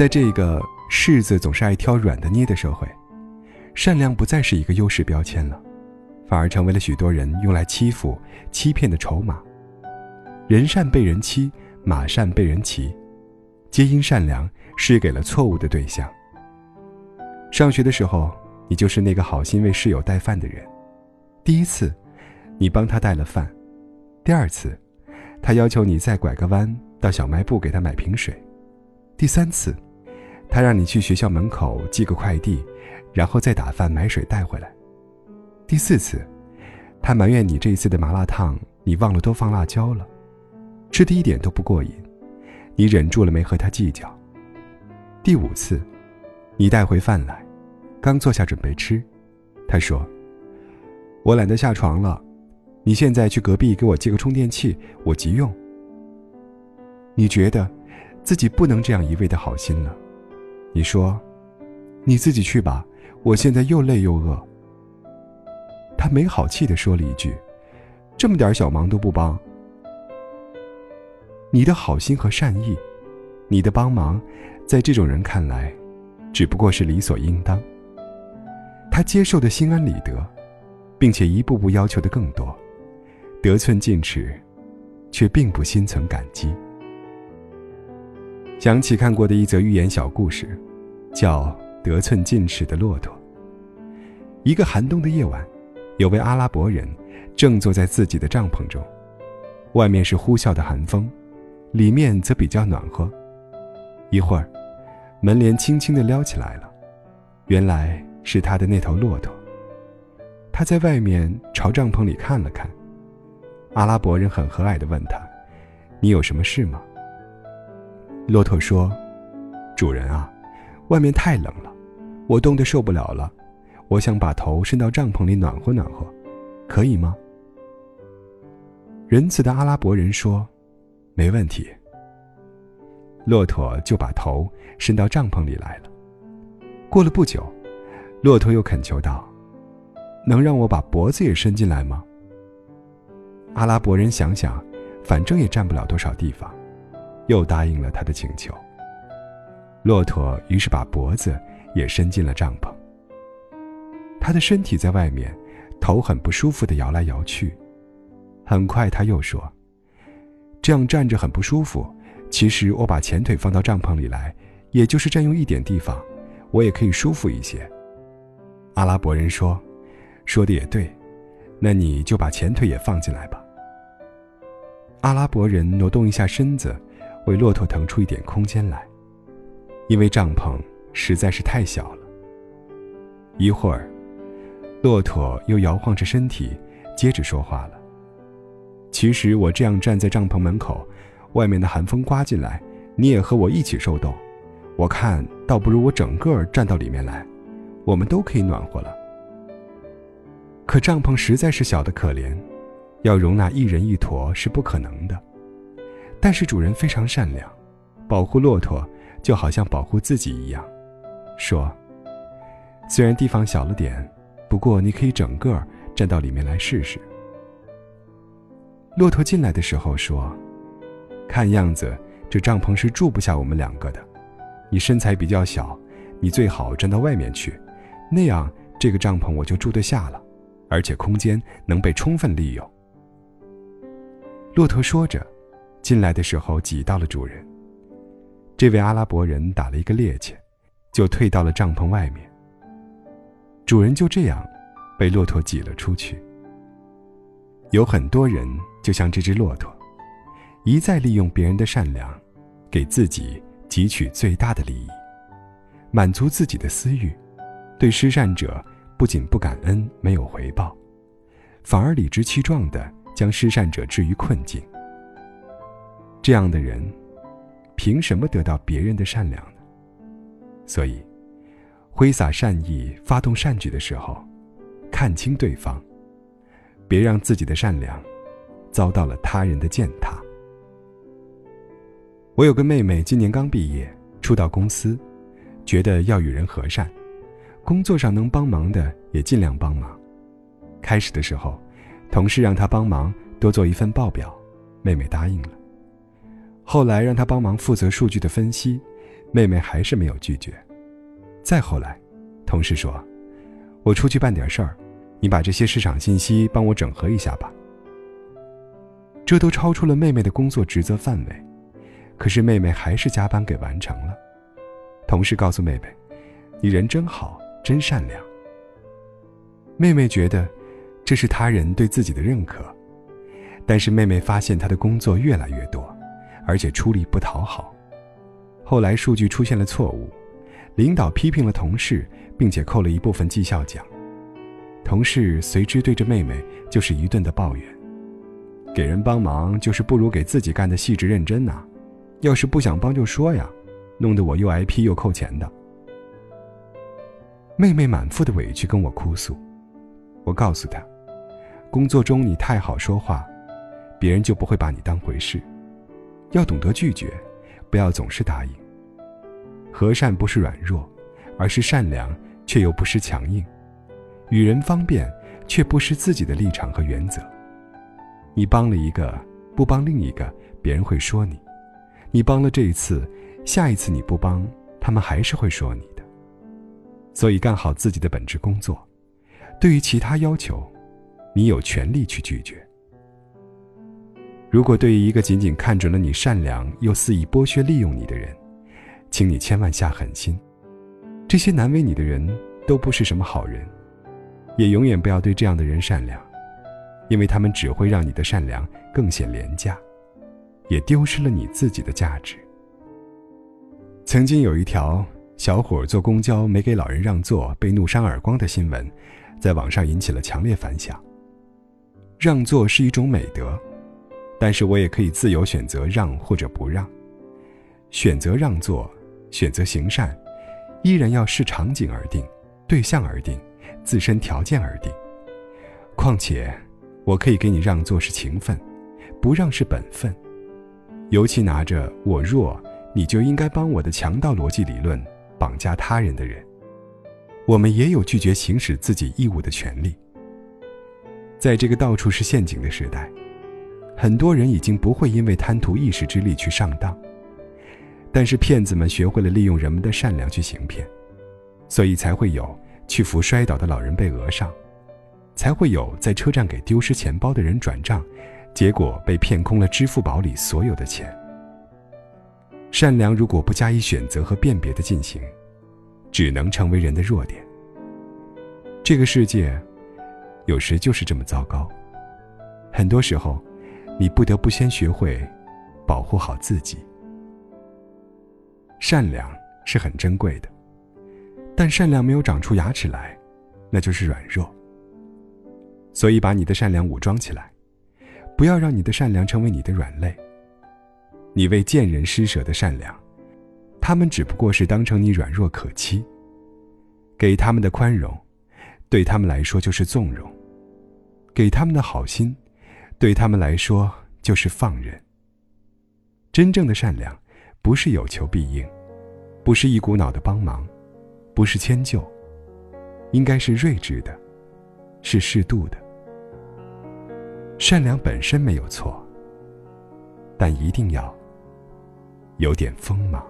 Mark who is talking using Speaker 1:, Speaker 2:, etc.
Speaker 1: 在这个柿子总是爱挑软的捏的社会，善良不再是一个优势标签了，反而成为了许多人用来欺负、欺骗的筹码。人善被人欺，马善被人骑，皆因善良施给了错误的对象。上学的时候，你就是那个好心为室友带饭的人。第一次，你帮他带了饭；第二次，他要求你再拐个弯到小卖部给他买瓶水；第三次，他让你去学校门口寄个快递，然后再打饭买水带回来；第四次，他埋怨你这一次的麻辣烫你忘了多放辣椒了，吃的一点都不过瘾，你忍住了没和他计较；第五次，你带回饭来，刚坐下准备吃，他说。我懒得下床了，你现在去隔壁给我借个充电器，我急用。你觉得自己不能这样一味的好心了，你说，你自己去吧，我现在又累又饿。他没好气的说了一句：“这么点小忙都不帮。”你的好心和善意，你的帮忙，在这种人看来，只不过是理所应当。他接受的心安理得。并且一步步要求的更多，得寸进尺，却并不心存感激。想起看过的一则寓言小故事，叫《得寸进尺的骆驼》。一个寒冬的夜晚，有位阿拉伯人正坐在自己的帐篷中，外面是呼啸的寒风，里面则比较暖和。一会儿，门帘轻轻地撩起来了，原来是他的那头骆驼。他在外面朝帐篷里看了看，阿拉伯人很和蔼地问他：“你有什么事吗？”骆驼说：“主人啊，外面太冷了，我冻得受不了了，我想把头伸到帐篷里暖和暖和，可以吗？”仁慈的阿拉伯人说：“没问题。”骆驼就把头伸到帐篷里来了。过了不久，骆驼又恳求道。能让我把脖子也伸进来吗？阿拉伯人想想，反正也占不了多少地方，又答应了他的请求。骆驼于是把脖子也伸进了帐篷。他的身体在外面，头很不舒服的摇来摇去。很快他又说：“这样站着很不舒服。其实我把前腿放到帐篷里来，也就是占用一点地方，我也可以舒服一些。”阿拉伯人说。说的也对，那你就把前腿也放进来吧。阿拉伯人挪动一下身子，为骆驼腾出一点空间来，因为帐篷实在是太小了。一会儿，骆驼又摇晃着身体，接着说话了：“其实我这样站在帐篷门口，外面的寒风刮进来，你也和我一起受冻。我看倒不如我整个站到里面来，我们都可以暖和了。”可帐篷实在是小的可怜，要容纳一人一坨是不可能的。但是主人非常善良，保护骆驼就好像保护自己一样，说：“虽然地方小了点，不过你可以整个站到里面来试试。”骆驼进来的时候说：“看样子这帐篷是住不下我们两个的，你身材比较小，你最好站到外面去，那样这个帐篷我就住得下了。”而且空间能被充分利用。骆驼说着，进来的时候挤到了主人。这位阿拉伯人打了一个趔趄，就退到了帐篷外面。主人就这样被骆驼挤了出去。有很多人就像这只骆驼，一再利用别人的善良，给自己汲取最大的利益，满足自己的私欲，对施善者。不仅不感恩，没有回报，反而理直气壮地将施善者置于困境。这样的人，凭什么得到别人的善良呢？所以，挥洒善意、发动善举的时候，看清对方，别让自己的善良遭到了他人的践踏。我有个妹妹，今年刚毕业，初到公司，觉得要与人和善。工作上能帮忙的也尽量帮忙。开始的时候，同事让她帮忙多做一份报表，妹妹答应了。后来让他帮忙负责数据的分析，妹妹还是没有拒绝。再后来，同事说：“我出去办点事儿，你把这些市场信息帮我整合一下吧。”这都超出了妹妹的工作职责范围，可是妹妹还是加班给完成了。同事告诉妹妹：“你人真好，真善良。”妹妹觉得这是他人对自己的认可，但是妹妹发现她的工作越来越多，而且出力不讨好。后来数据出现了错误，领导批评了同事，并且扣了一部分绩效奖。同事随之对着妹妹就是一顿的抱怨。给人帮忙就是不如给自己干的细致认真呐，要是不想帮就说呀，弄得我又挨批又扣钱的。妹妹满腹的委屈跟我哭诉，我告诉她，工作中你太好说话，别人就不会把你当回事，要懂得拒绝，不要总是答应。和善不是软弱，而是善良却又不失强硬，与人方便却不失自己的立场和原则。你帮了一个，不帮另一个，别人会说你；你帮了这一次，下一次你不帮，他们还是会说你的。所以干好自己的本职工作，对于其他要求，你有权利去拒绝。如果对于一个仅仅看准了你善良又肆意剥削利用你的人，请你千万下狠心。这些难为你的人都不是什么好人，也永远不要对这样的人善良。因为他们只会让你的善良更显廉价，也丢失了你自己的价值。曾经有一条小伙坐公交没给老人让座被怒扇耳光的新闻，在网上引起了强烈反响。让座是一种美德，但是我也可以自由选择让或者不让。选择让座，选择行善，依然要视场景而定，对象而定，自身条件而定。况且。我可以给你让座是情分，不让是本分。尤其拿着“我弱，你就应该帮我的”强盗逻辑理论绑架他人的人，我们也有拒绝行使自己义务的权利。在这个到处是陷阱的时代，很多人已经不会因为贪图一时之利去上当，但是骗子们学会了利用人们的善良去行骗，所以才会有去扶摔倒的老人被讹上。才会有在车站给丢失钱包的人转账，结果被骗空了支付宝里所有的钱。善良如果不加以选择和辨别的进行，只能成为人的弱点。这个世界，有时就是这么糟糕。很多时候，你不得不先学会保护好自己。善良是很珍贵的，但善良没有长出牙齿来，那就是软弱。所以，把你的善良武装起来，不要让你的善良成为你的软肋。你为贱人施舍的善良，他们只不过是当成你软弱可欺。给他们的宽容，对他们来说就是纵容；给他们的好心，对他们来说就是放任。真正的善良，不是有求必应，不是一股脑的帮忙，不是迁就，应该是睿智的。是适度的，善良本身没有错，但一定要有点锋芒。